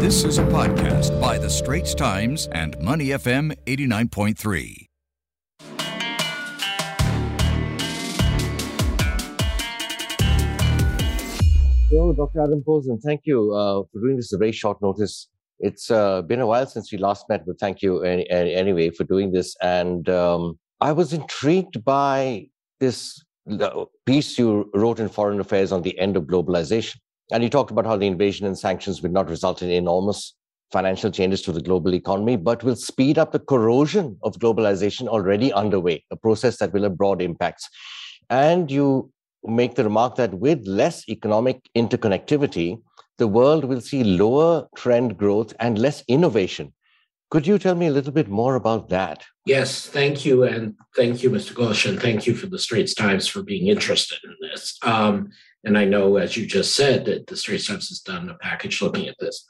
This is a podcast by The Straits Times and Money FM 89.3. Hello, Dr. Adam Posen. Thank you uh, for doing this at very short notice. It's uh, been a while since we last met, but thank you any, any, anyway for doing this. And um, I was intrigued by this piece you wrote in Foreign Affairs on the end of globalization. And you talked about how the invasion and sanctions would not result in enormous financial changes to the global economy, but will speed up the corrosion of globalization already underway, a process that will have broad impacts. And you make the remark that with less economic interconnectivity, the world will see lower trend growth and less innovation. Could you tell me a little bit more about that? Yes, thank you. And thank you, Mr. Ghosh, and thank you for the Straits Times for being interested in this. Um, and I know, as you just said, that the Straits Times has done a package looking at this.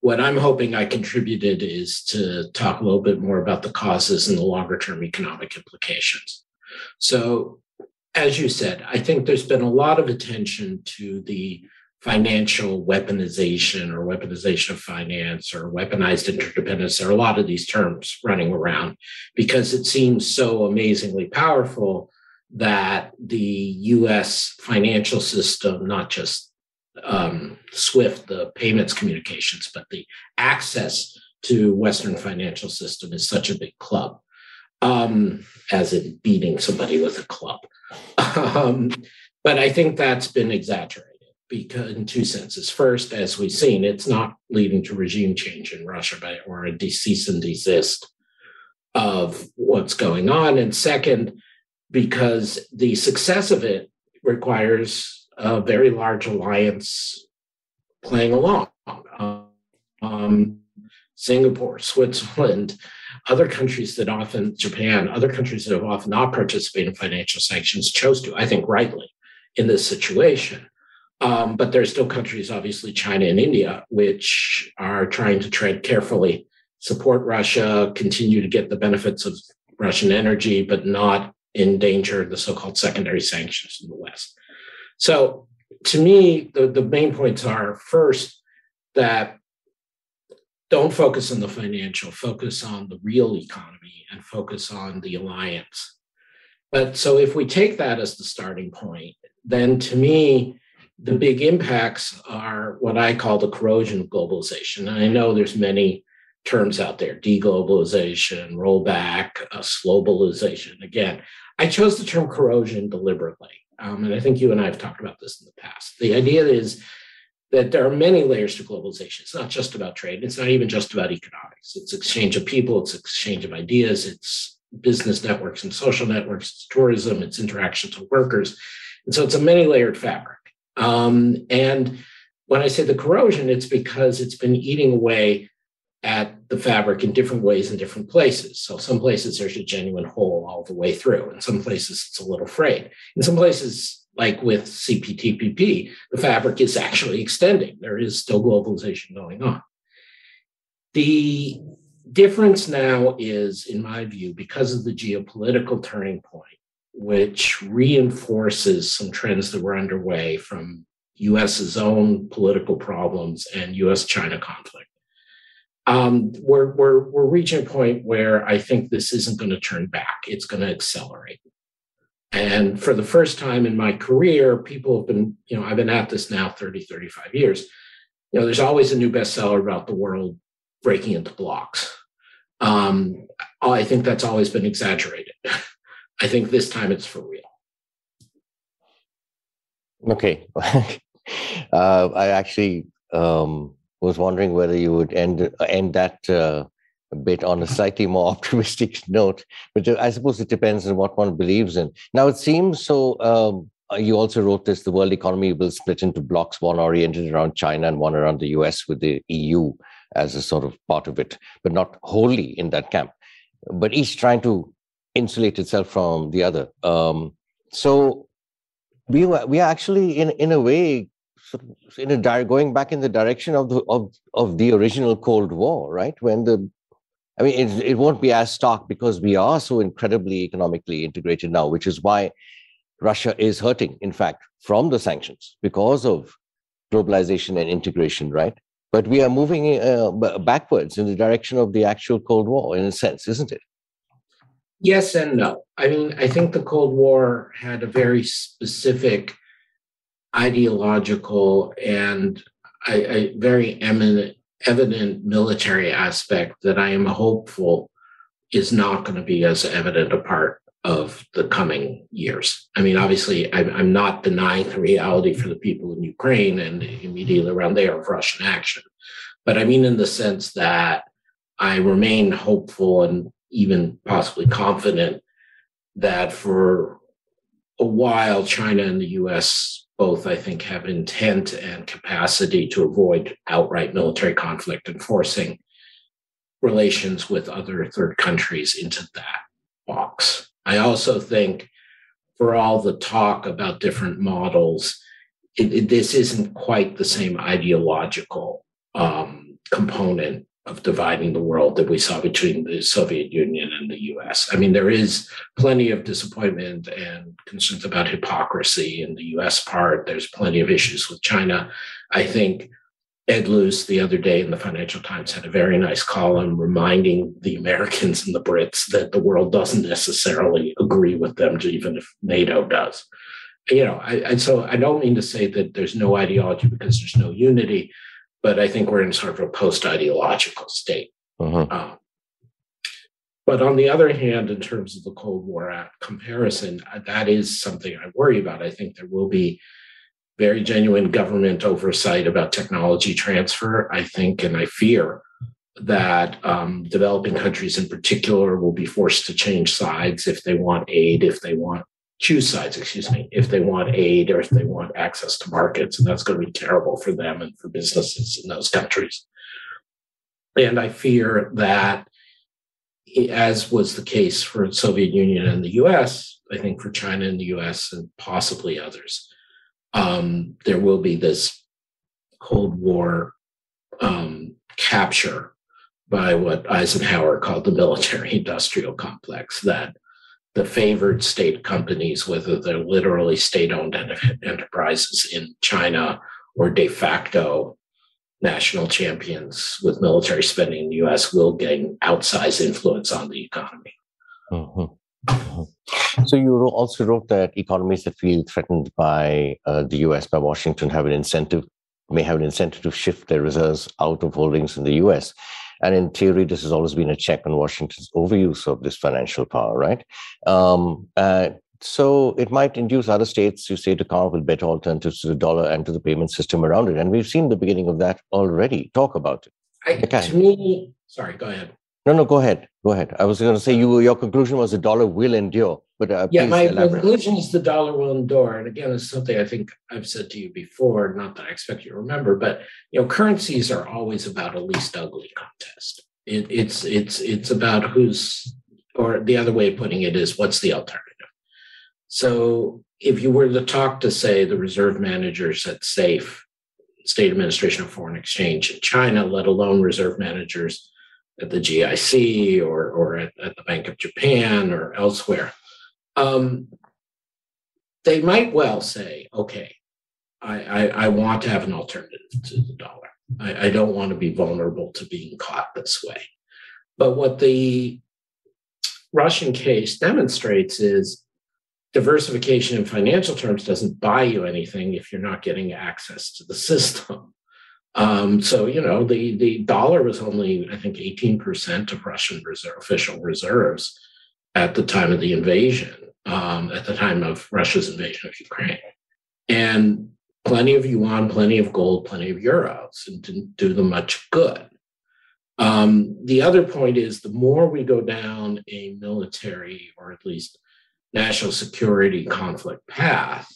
What I'm hoping I contributed is to talk a little bit more about the causes and the longer term economic implications. So, as you said, I think there's been a lot of attention to the financial weaponization or weaponization of finance or weaponized interdependence. There are a lot of these terms running around because it seems so amazingly powerful that the US financial system, not just um, SWIFT, the payments communications, but the access to Western financial system is such a big club, um, as in beating somebody with a club. Um, but I think that's been exaggerated because in two senses. First, as we've seen, it's not leading to regime change in Russia, but or a cease and desist of what's going on. And second, because the success of it requires a very large alliance playing along. Um, Singapore, Switzerland, other countries that often, Japan, other countries that have often not participated in financial sanctions chose to, I think rightly, in this situation. Um, but there are still countries, obviously China and India, which are trying to tread carefully, support Russia, continue to get the benefits of Russian energy, but not endanger the so-called secondary sanctions in the West. So to me, the, the main points are first that don't focus on the financial, focus on the real economy and focus on the alliance. But so if we take that as the starting point, then to me, the big impacts are what I call the corrosion of globalization. And I know there's many terms out there deglobalization, rollback, uh, slowbalization. Again, I chose the term corrosion deliberately. Um, and I think you and I have talked about this in the past. The idea is that there are many layers to globalization. It's not just about trade, it's not even just about economics. It's exchange of people, it's exchange of ideas, it's business networks and social networks, it's tourism, it's interactions with workers. And so it's a many layered fabric. Um, and when I say the corrosion, it's because it's been eating away at the fabric in different ways in different places. So some places there's a genuine hole all the way through. In some places it's a little frayed. In some places, like with CPTPP, the fabric is actually extending. There is still globalization going on. The difference now is, in my view, because of the geopolitical turning point, which reinforces some trends that were underway from US's own political problems and US China conflict um, we're, we're, we're reaching a point where I think this isn't going to turn back. It's going to accelerate. And for the first time in my career, people have been, you know, I've been at this now 30, 35 years. You know, there's always a new bestseller about the world breaking into blocks. Um, I think that's always been exaggerated. I think this time it's for real. Okay. uh, I actually um, was wondering whether you would end end that uh, bit on a slightly more optimistic note. But I suppose it depends on what one believes in. Now it seems so. Um, you also wrote this: the world economy will split into blocks, one oriented around China and one around the U.S. with the EU as a sort of part of it, but not wholly in that camp. But each trying to insulate itself from the other. Um, so we were, we are actually in in a way in a di- going back in the direction of the of, of the original Cold War, right? When the I mean, it, it won't be as stark because we are so incredibly economically integrated now, which is why Russia is hurting, in fact, from the sanctions because of globalization and integration, right? but we are moving uh, backwards in the direction of the actual Cold War, in a sense, isn't it? Yes and no. I mean, I think the Cold War had a very specific ideological and a, a very eminent, evident military aspect that I am hopeful is not going to be as evident a part of the coming years. I mean, obviously, I'm, I'm, not denying the reality for the people in Ukraine and immediately around there of Russian action. But I mean, in the sense that I remain hopeful and even possibly confident that for a while, China and the US both, I think, have intent and capacity to avoid outright military conflict and forcing relations with other third countries into that box. I also think for all the talk about different models, it, it, this isn't quite the same ideological um, component of dividing the world that we saw between the Soviet Union and the US. I mean, there is plenty of disappointment and concerns about hypocrisy in the US part. There's plenty of issues with China. I think Ed Luce the other day in the Financial Times had a very nice column reminding the Americans and the Brits that the world doesn't necessarily agree with them, even if NATO does. You know, I, and so I don't mean to say that there's no ideology because there's no unity but I think we're in sort of a post ideological state. Uh-huh. Um, but on the other hand, in terms of the Cold War comparison, uh, that is something I worry about. I think there will be very genuine government oversight about technology transfer. I think and I fear that um, developing countries in particular will be forced to change sides if they want aid, if they want choose sides, excuse me, if they want aid or if they want access to markets. And that's going to be terrible for them and for businesses in those countries. And I fear that, as was the case for the Soviet Union and the US, I think for China and the US and possibly others, um, there will be this Cold War um, capture by what Eisenhower called the military industrial complex that the favored state companies, whether they're literally state owned enterprises in China or de facto national champions with military spending in the US, will gain outsized influence on the economy. Mm-hmm. Mm-hmm. So you also wrote that economies that feel threatened by uh, the US, by Washington, have an incentive, may have an incentive to shift their reserves out of holdings in the US. And in theory, this has always been a check on Washington's overuse of this financial power, right? Um, uh, so it might induce other states, you say, to come up with better alternatives to the dollar and to the payment system around it. And we've seen the beginning of that already. Talk about it. I, to me, sorry, go ahead. No, no, go ahead. Go ahead. I was going to say you. Your conclusion was the dollar will endure, but uh, yeah, my elaborate. conclusion is the dollar will endure. And again, it's something I think I've said to you before. Not that I expect you to remember, but you know, currencies are always about a least ugly contest. It, it's it's it's about who's, or the other way of putting it is, what's the alternative? So if you were to talk to say the reserve managers at SAFE, State Administration of Foreign Exchange in China, let alone reserve managers at the GIC or, or at, at the Bank of Japan or elsewhere, um, they might well say, okay, I, I, I, want to have an alternative to the dollar. I, I don't want to be vulnerable to being caught this way. But what the Russian case demonstrates is diversification in financial terms doesn't buy you anything if you're not getting access to the system. Um, so you know the the dollar was only I think 18% of Russian reserve, official reserves at the time of the invasion, um, at the time of Russia's invasion of Ukraine, and plenty of yuan, plenty of gold, plenty of euros, and didn't do them much good. Um, the other point is the more we go down a military or at least national security conflict path,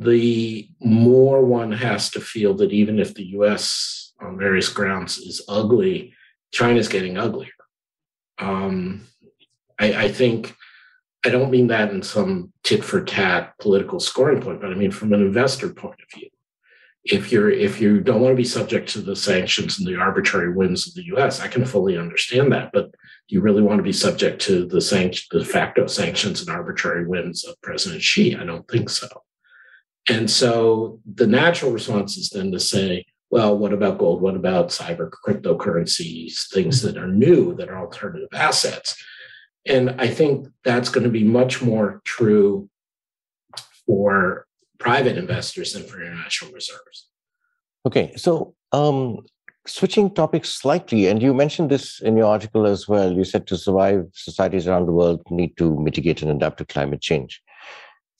the more one has to feel that even if the US on various grounds is ugly, China's getting uglier. Um, I, I, think I don't mean that in some tit for tat political scoring point, but I mean from an investor point of view. If you're if you don't want to be subject to the sanctions and the arbitrary whims of the U.S., I can fully understand that. But do you really want to be subject to the sanction, de facto sanctions and arbitrary whims of President Xi? I don't think so. And so the natural response is then to say, well, what about gold? What about cyber cryptocurrencies, things that are new, that are alternative assets? And I think that's going to be much more true for private investors than for international reserves. Okay, so um, switching topics slightly, and you mentioned this in your article as well. You said to survive, societies around the world need to mitigate and adapt to climate change.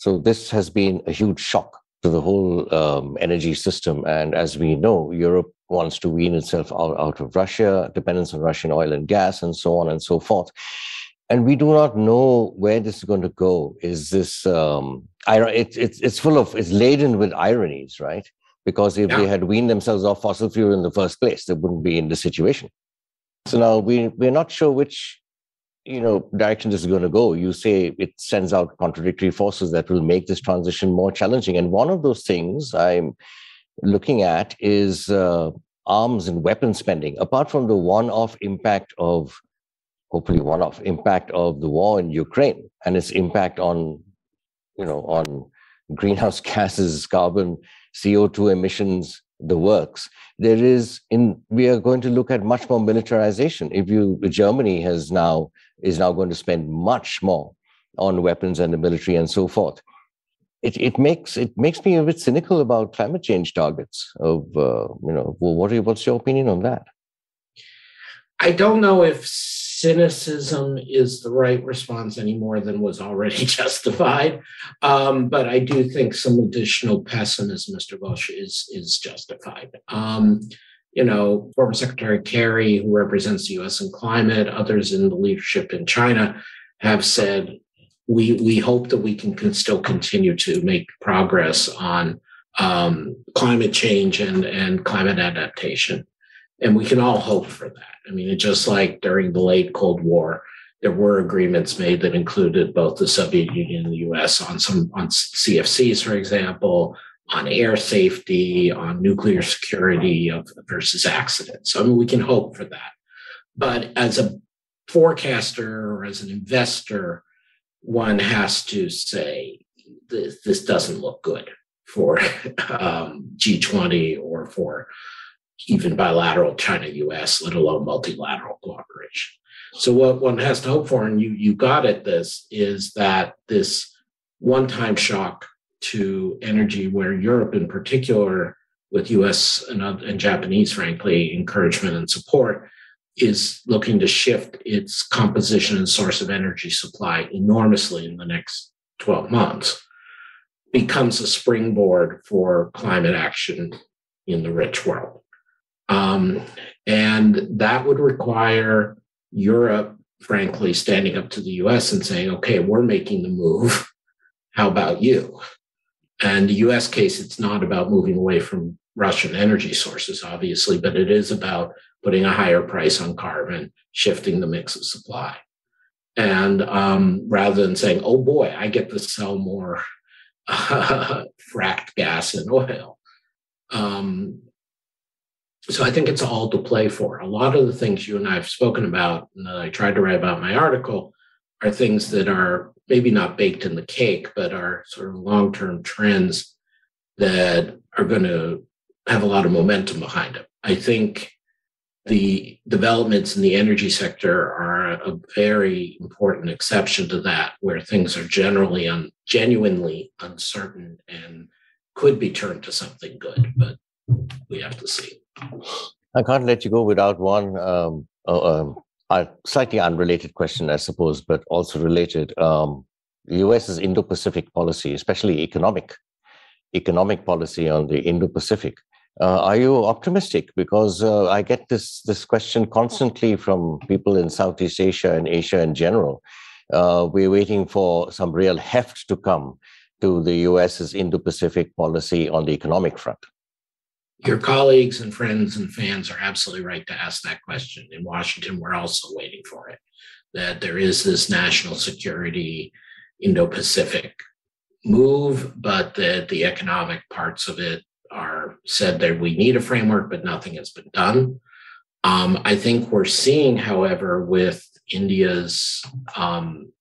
So this has been a huge shock to the whole um, energy system. And as we know, Europe wants to wean itself out, out of Russia, dependence on Russian oil and gas, and so on and so forth. And we do not know where this is going to go. Is this? Um, it's it's it's full of it's laden with ironies, right? Because if yeah. they had weaned themselves off fossil fuel in the first place, they wouldn't be in this situation. So now we we're not sure which you know direction this is going to go. You say it sends out contradictory forces that will make this transition more challenging. And one of those things i'm looking at is uh, arms and weapon spending. Apart from the one-off impact of hopefully one-off impact of the war in ukraine and its impact on you know on greenhouse gases carbon co2 emissions the works there is in we are going to look at much more militarization if you germany has now is now going to spend much more on weapons and the military and so forth. It, it makes it makes me a bit cynical about climate change targets. Of uh, you know, well, what are, what's your opinion on that? I don't know if cynicism is the right response any more than was already justified, um, but I do think some additional pessimism, Mr. Ghosh, is is justified. Um, you know, former Secretary Kerry, who represents the US in climate, others in the leadership in China have said, we, we hope that we can, can still continue to make progress on um, climate change and, and climate adaptation. And we can all hope for that. I mean, just like during the late Cold War, there were agreements made that included both the Soviet Union and the US on some on CFCs, for example, on air safety, on nuclear security of, versus accidents. So I mean, we can hope for that. But as a forecaster or as an investor, one has to say this, this doesn't look good for um, G20 or for even bilateral China US, let alone multilateral cooperation. So what one has to hope for, and you you got at this, is that this one-time shock to energy, where Europe, in particular, with US and, and Japanese, frankly, encouragement and support, is looking to shift its composition and source of energy supply enormously in the next 12 months, becomes a springboard for climate action in the rich world. Um, and that would require Europe, frankly, standing up to the US and saying, okay, we're making the move. How about you? And the US case, it's not about moving away from Russian energy sources, obviously, but it is about putting a higher price on carbon, shifting the mix of supply. And um, rather than saying, oh boy, I get to sell more uh, fracked gas and oil. Um, so I think it's all to play for. A lot of the things you and I have spoken about, and that I tried to write about in my article, are things that are maybe not baked in the cake, but are sort of long term trends that are going to have a lot of momentum behind them. I think the developments in the energy sector are a very important exception to that, where things are generally un, genuinely uncertain and could be turned to something good, but we have to see. I can't let you go without one um, uh, um, slightly unrelated question, I suppose, but also related. Um, US's Indo-Pacific policy, especially economic economic policy on the Indo-Pacific. Uh, are you optimistic? Because uh, I get this this question constantly from people in Southeast Asia and Asia in general. Uh, we're waiting for some real heft to come to the US's Indo-Pacific policy on the economic front your colleagues and friends and fans are absolutely right to ask that question. In Washington, we're also waiting for it. That there is this national security Indo Pacific move, but that the economic parts of it are said that we need a framework, but nothing has been done. Um, I think we're seeing, however, with India's um,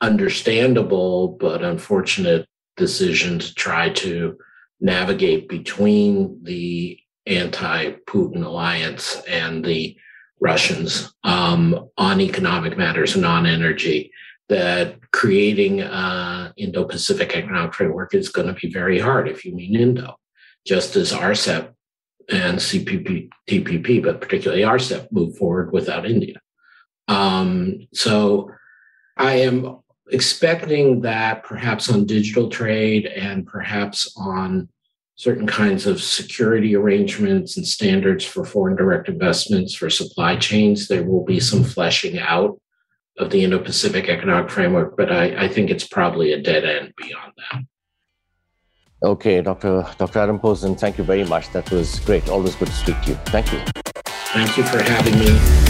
understandable but unfortunate decision to try to navigate between the anti Putin alliance and the Russians um, on economic matters and on energy, that creating an Indo Pacific economic framework is going to be very hard if you mean Indo, just as RCEP and CPP, TPP, but particularly RCEP, move forward without India. Um, so I am expecting that perhaps on digital trade and perhaps on certain kinds of security arrangements and standards for foreign direct investments for supply chains, there will be some mm-hmm. fleshing out of the Indo Pacific Economic Framework, but I, I, think it's probably a dead end beyond that. Okay, Dr. Dr. Adam Posen, thank you very much. That was great. Always good to speak to you. Thank you. Thank you for having me.